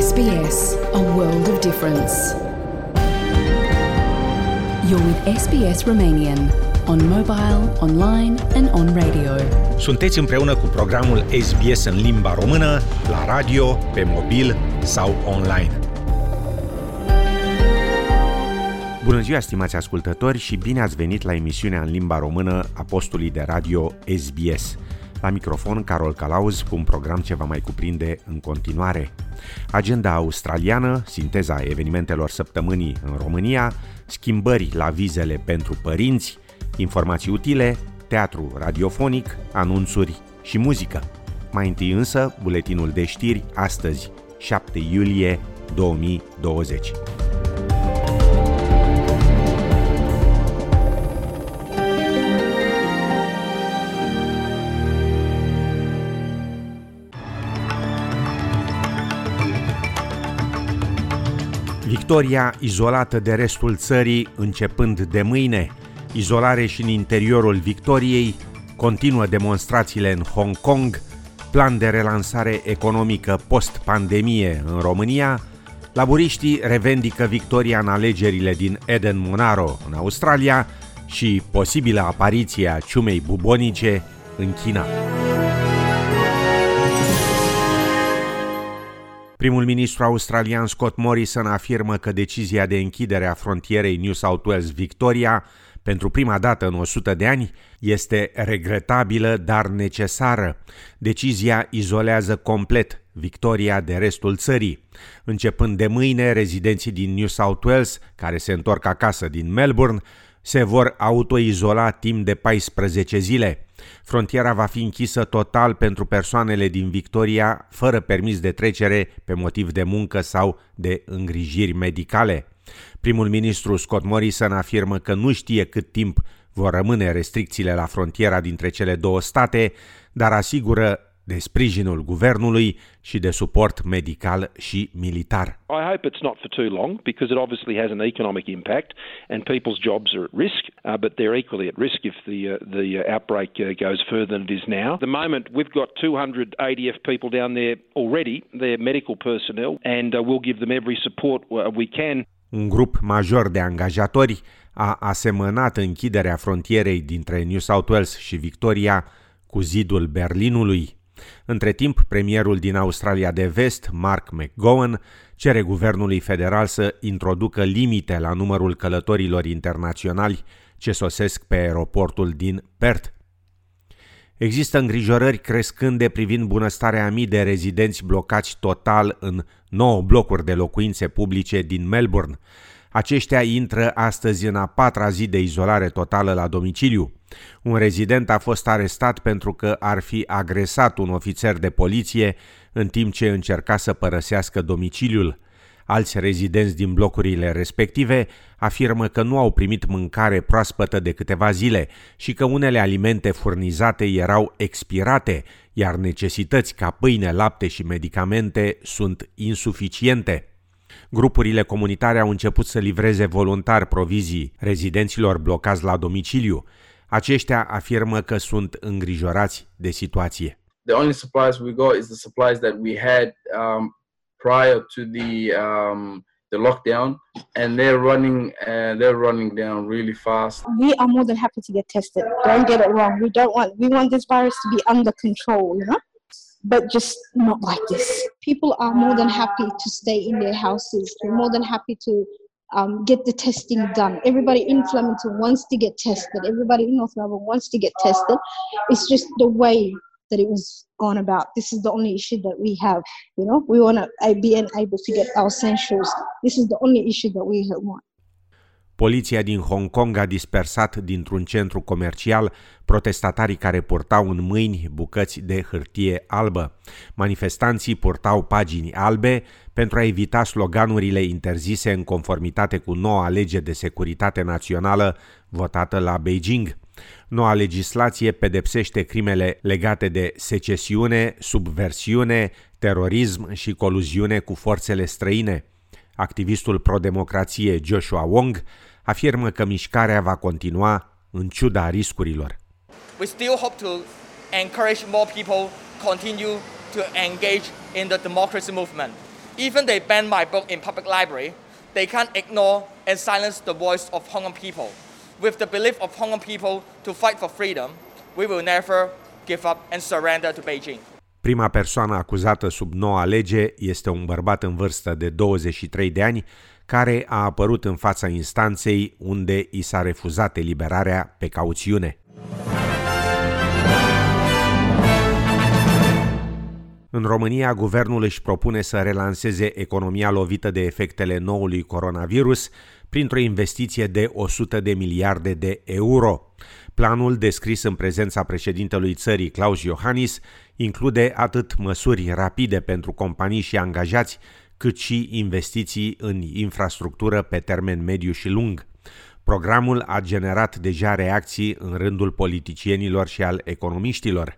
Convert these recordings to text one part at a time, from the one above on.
SBS, a world of difference. You're with SBS Romanian on mobile, online and on radio. Sunteți împreună cu programul SBS în limba română la radio, pe mobil sau online. Bună ziua, stimați ascultători, și bine ați venit la emisiunea în limba română a postului de radio SBS. La microfon, Carol Calauz, cu un program ce va mai cuprinde în continuare. Agenda australiană, sinteza evenimentelor săptămânii în România, schimbări la vizele pentru părinți, informații utile, teatru radiofonic, anunțuri și muzică. Mai întâi însă, buletinul de știri astăzi, 7 iulie 2020. Victoria izolată de restul țării începând de mâine, izolare și în interiorul Victoriei, continuă demonstrațiile în Hong Kong, plan de relansare economică post-pandemie în România, laburiștii revendică victoria în alegerile din Eden Monaro în Australia și posibilă apariție a ciumei bubonice în China. Primul ministru australian Scott Morrison afirmă că decizia de închidere a frontierei New South Wales Victoria pentru prima dată în 100 de ani este regretabilă, dar necesară. Decizia izolează complet Victoria de restul țării. Începând de mâine, rezidenții din New South Wales, care se întorc acasă din Melbourne, se vor autoizola timp de 14 zile. Frontiera va fi închisă total pentru persoanele din Victoria fără permis de trecere pe motiv de muncă sau de îngrijiri medicale. Primul ministru Scott Morrison afirmă că nu știe cât timp vor rămâne restricțiile la frontiera dintre cele două state, dar asigură de sprijinul guvernului și de suport medical și militar. I hope it's not for too long because it obviously has an economic impact and people's jobs are at risk, uh, but they're equally at risk if the uh, the uh, outbreak uh, goes further than it is now. At the moment, we've got 200 ADF people down there already. They're medical personnel, and uh, we'll give them every support uh, we can. Un grup major de angajatori a asemănat închiderea frontierei dintre New South Wales și Victoria cu zidul Berlinului. Între timp, premierul din Australia de Vest, Mark McGowan, cere guvernului federal să introducă limite la numărul călătorilor internaționali ce sosesc pe aeroportul din Perth. Există îngrijorări crescânde privind bunăstarea mii de rezidenți blocați total în 9 blocuri de locuințe publice din Melbourne. Aceștia intră astăzi în a patra zi de izolare totală la domiciliu. Un rezident a fost arestat pentru că ar fi agresat un ofițer de poliție în timp ce încerca să părăsească domiciliul. Alți rezidenți din blocurile respective afirmă că nu au primit mâncare proaspătă de câteva zile și că unele alimente furnizate erau expirate, iar necesități ca pâine, lapte și medicamente sunt insuficiente. Grupurile comunitare au început să livreze voluntar provizii rezidenților blocați la domiciliu. Aceștia afirmă că sunt îngrijorați de situație. The only supplies we got is the supplies that we had um, prior to the um, the lockdown, and they're running uh, they're running down really fast. we are more than happy to get tested. Don't get it wrong. We don't want we want this virus to be under control, you know? But just not like this. People are more than happy to stay in their houses. They're more than happy to um, get the testing done. Everybody in Flemington wants to get tested. Everybody in North Melbourne wants to get tested. It's just the way that it was gone about. This is the only issue that we have. You know, we want to be able to get our essentials. This is the only issue that we want. Poliția din Hong Kong a dispersat dintr-un centru comercial protestatarii care purtau în mâini bucăți de hârtie albă. Manifestanții purtau pagini albe pentru a evita sloganurile interzise în conformitate cu noua lege de securitate națională votată la Beijing. Noua legislație pedepsește crimele legate de secesiune, subversiune, terorism și coluziune cu forțele străine. Activistul pro-democrație Joshua Wong afirmă că mișcarea va continua în ciuda riscurilor. We still hope to encourage more people continue to engage in the democracy movement. Even they ban my book in public library, they can't ignore and silence the voice of Hong Kong people. With the belief of Hong Kong people to fight for freedom, we will never give up and surrender to Beijing. Prima persoană acuzată sub noua lege este un bărbat în vârstă de 23 de ani care a apărut în fața instanței unde i s-a refuzat eliberarea pe cauțiune. În România, guvernul își propune să relanseze economia lovită de efectele noului coronavirus printr-o investiție de 100 de miliarde de euro. Planul, descris în prezența președintelui țării Claus Iohannis, include atât măsuri rapide pentru companii și angajați, cât și investiții în infrastructură pe termen mediu și lung. Programul a generat deja reacții în rândul politicienilor și al economiștilor.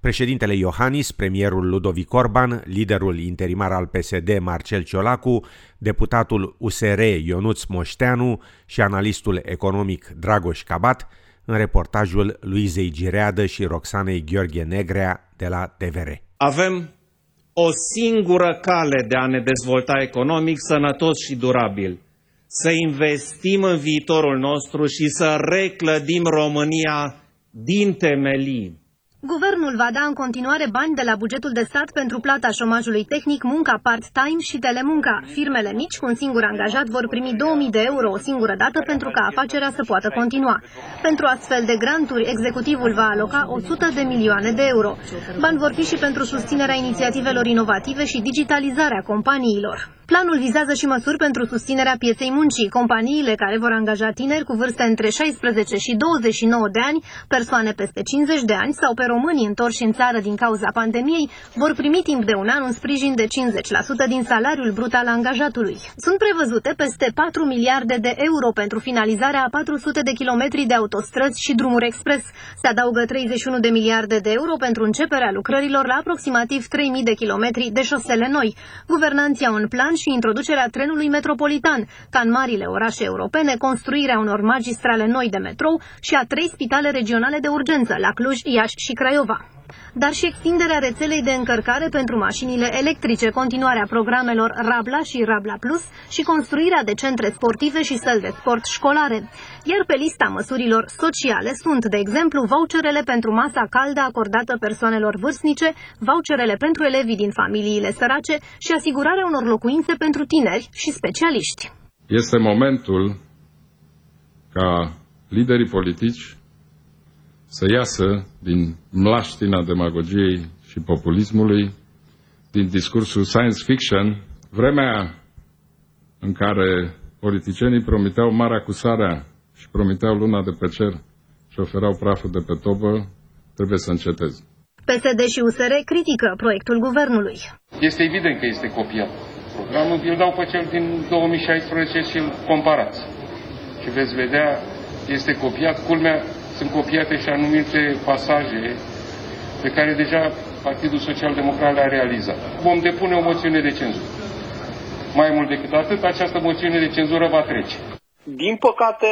Președintele Iohannis, premierul Ludovic Orban, liderul interimar al PSD Marcel Ciolacu, deputatul USR Ionuț Moșteanu și analistul economic Dragoș Cabat, în reportajul Luizei Gireadă și Roxanei Gheorghe Negrea de la TVR. Avem o singură cale de a ne dezvolta economic sănătos și durabil. Să investim în viitorul nostru și să reclădim România din temelii. Guvernul va da în continuare bani de la bugetul de stat pentru plata șomajului tehnic, munca part-time și telemunca. Firmele mici cu un singur angajat vor primi 2000 de euro o singură dată pentru ca afacerea să poată continua. Pentru astfel de granturi, executivul va aloca 100 de milioane de euro. Bani vor fi și pentru susținerea inițiativelor inovative și digitalizarea companiilor. Planul vizează și măsuri pentru susținerea pieței muncii. Companiile care vor angaja tineri cu vârste între 16 și 29 de ani, persoane peste 50 de ani sau pe români întorși în țară din cauza pandemiei, vor primi timp de un an un sprijin de 50% din salariul brut al angajatului. Sunt prevăzute peste 4 miliarde de euro pentru finalizarea a 400 de kilometri de autostrăzi și drumuri expres. Se adaugă 31 de miliarde de euro pentru începerea lucrărilor la aproximativ 3.000 de kilometri de șosele noi. Guvernanții au un plan și introducerea trenului metropolitan, ca în marile orașe europene, construirea unor magistrale noi de metrou și a trei spitale regionale de urgență, la Cluj, Iași și Craiova dar și extinderea rețelei de încărcare pentru mașinile electrice, continuarea programelor Rabla și Rabla Plus și construirea de centre sportive și săli de sport școlare. Iar pe lista măsurilor sociale sunt, de exemplu, voucherele pentru masa caldă acordată persoanelor vârstnice, voucherele pentru elevii din familiile sărace și asigurarea unor locuințe pentru tineri și specialiști. Este momentul ca liderii politici să iasă din mlaștina demagogiei și populismului, din discursul science fiction, vremea în care politicienii promiteau marea cusarea și promiteau luna de pe cer și oferau praful de pe tobă, trebuie să înceteze. PSD și USR critică proiectul guvernului. Este evident că este copiat. Programul îl dau pe cel din 2016 și îl comparați. Și veți vedea, este copiat. Culmea, sunt copiate și anumite pasaje pe care deja Partidul Social Democrat le-a realizat. Vom depune o moțiune de cenzură. Mai mult decât atât, această moțiune de cenzură va trece. Din păcate,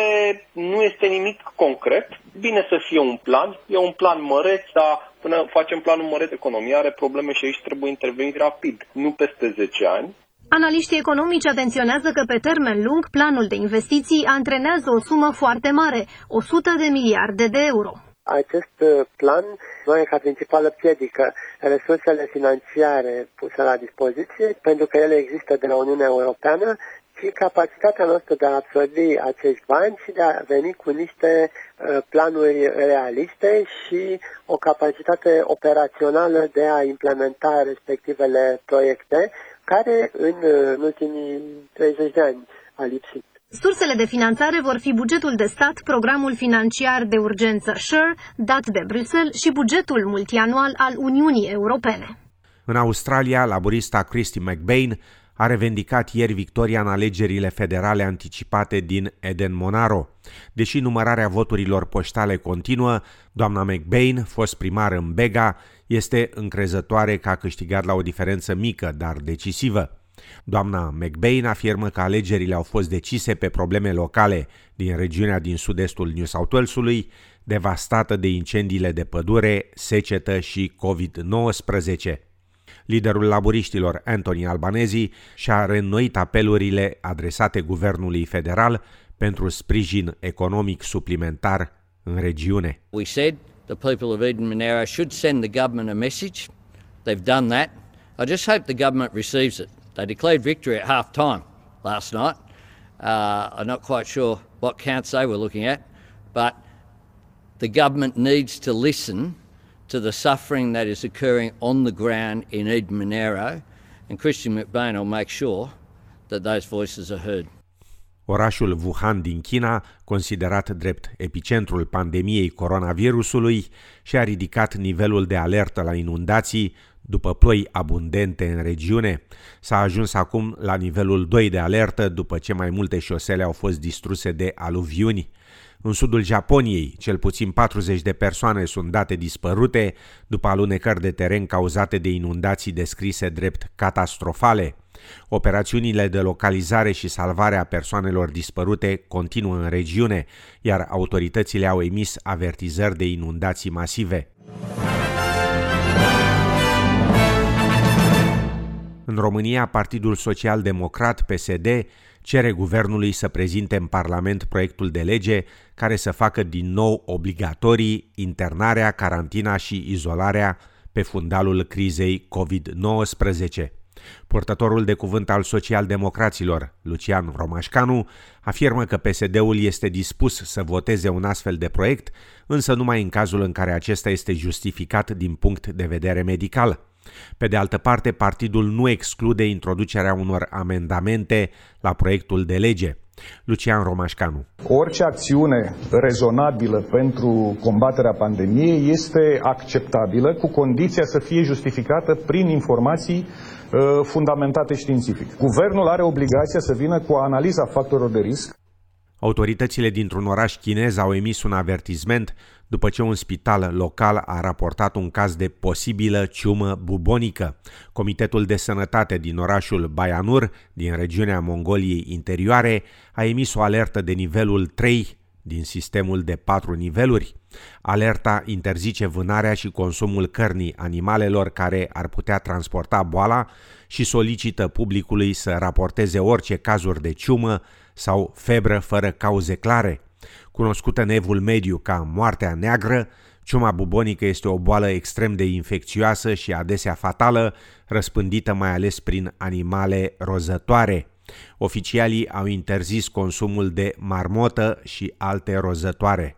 nu este nimic concret. Bine să fie un plan. E un plan măreț, dar până facem planul măreț, economia are probleme și aici trebuie intervenit rapid, nu peste 10 ani. Analiștii economici atenționează că pe termen lung planul de investiții antrenează o sumă foarte mare, 100 de miliarde de euro. Acest uh, plan nu are ca principală piedică resursele financiare puse la dispoziție, pentru că ele există de la Uniunea Europeană, și capacitatea noastră de a absorbi acești bani și de a veni cu niște uh, planuri realiste și o capacitate operațională de a implementa respectivele proiecte care în, în ultimii 30 de ani a lipsit. Sursele de finanțare vor fi bugetul de stat, programul financiar de urgență SURE, dat de Bruxelles și bugetul multianual al Uniunii Europene. În Australia, laborista Christy McBain a revendicat ieri victoria în alegerile federale anticipate din Eden Monaro. Deși numărarea voturilor poștale continuă, doamna McBain, fost primar în Bega, este încrezătoare că a câștigat la o diferență mică, dar decisivă. Doamna McBain afirmă că alegerile au fost decise pe probleme locale din regiunea din sud-estul New South Wales-ului, devastată de incendiile de pădure, secetă și COVID-19. Liderul laburiștilor Anthony Albanezi și-a reînnoit apelurile adresate guvernului federal pentru sprijin economic suplimentar în regiune. We said the people of Eden Monaro should send the government a message. They've done that. I just hope the government receives it. They declared victory at half time last night. Uh, I'm not quite sure what counts they were looking at, but the government needs to listen to the suffering that is occurring on the ground in Eden Monaro, and Christian McBain will make sure that those voices are heard. Orașul Wuhan din China, considerat drept epicentrul pandemiei coronavirusului, și-a ridicat nivelul de alertă la inundații după ploi abundente în regiune. S-a ajuns acum la nivelul 2 de alertă după ce mai multe șosele au fost distruse de aluviuni. În sudul Japoniei, cel puțin 40 de persoane sunt date dispărute după alunecări de teren cauzate de inundații descrise drept catastrofale. Operațiunile de localizare și salvare a persoanelor dispărute continuă în regiune, iar autoritățile au emis avertizări de inundații masive. În România, Partidul Social Democrat, PSD, cere guvernului să prezinte în Parlament proiectul de lege care să facă din nou obligatorii internarea, carantina și izolarea pe fundalul crizei COVID-19. Portătorul de cuvânt al socialdemocraților, Lucian Romașcanu, afirmă că PSD-ul este dispus să voteze un astfel de proiect, însă numai în cazul în care acesta este justificat din punct de vedere medical. Pe de altă parte, partidul nu exclude introducerea unor amendamente la proiectul de lege. Lucian Romașcanu. Orice acțiune rezonabilă pentru combaterea pandemiei este acceptabilă cu condiția să fie justificată prin informații uh, fundamentate științific. Guvernul are obligația să vină cu analiza factorilor de risc Autoritățile dintr-un oraș chinez au emis un avertisment după ce un spital local a raportat un caz de posibilă ciumă bubonică. Comitetul de Sănătate din orașul Bayanur, din regiunea Mongoliei interioare, a emis o alertă de nivelul 3 din sistemul de patru niveluri. Alerta interzice vânarea și consumul cărnii animalelor care ar putea transporta boala și solicită publicului să raporteze orice cazuri de ciumă sau febră fără cauze clare. Cunoscută în evul mediu ca moartea neagră, ciuma bubonică este o boală extrem de infecțioasă și adesea fatală, răspândită mai ales prin animale rozătoare. Oficialii au interzis consumul de marmotă și alte rozătoare.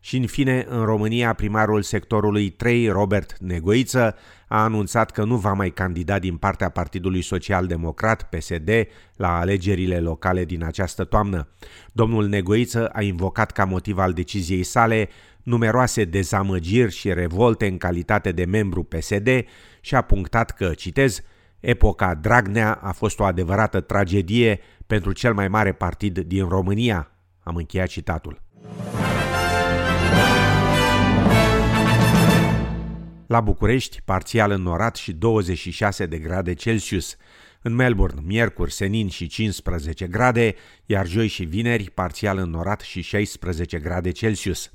Și în fine, în România, primarul sectorului 3, Robert Negoiță, a anunțat că nu va mai candida din partea Partidului Social Democrat, PSD, la alegerile locale din această toamnă. Domnul Negoiță a invocat ca motiv al deciziei sale numeroase dezamăgiri și revolte în calitate de membru PSD și a punctat că, citez, Epoca Dragnea a fost o adevărată tragedie pentru cel mai mare partid din România. Am încheiat citatul. La București, parțial înnorat și 26 de grade Celsius. În Melbourne, miercuri, senin și 15 grade, iar joi și vineri, parțial înnorat și 16 grade Celsius.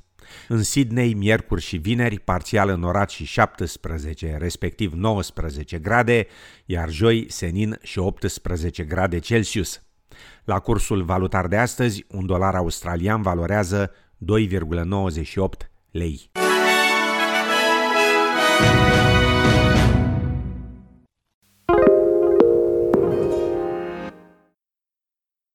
În Sydney, miercuri și vineri, parțial înnorat și 17, respectiv 19 grade, iar joi, senin și 18 grade Celsius. La cursul valutar de astăzi, un dolar australian valorează 2,98 lei.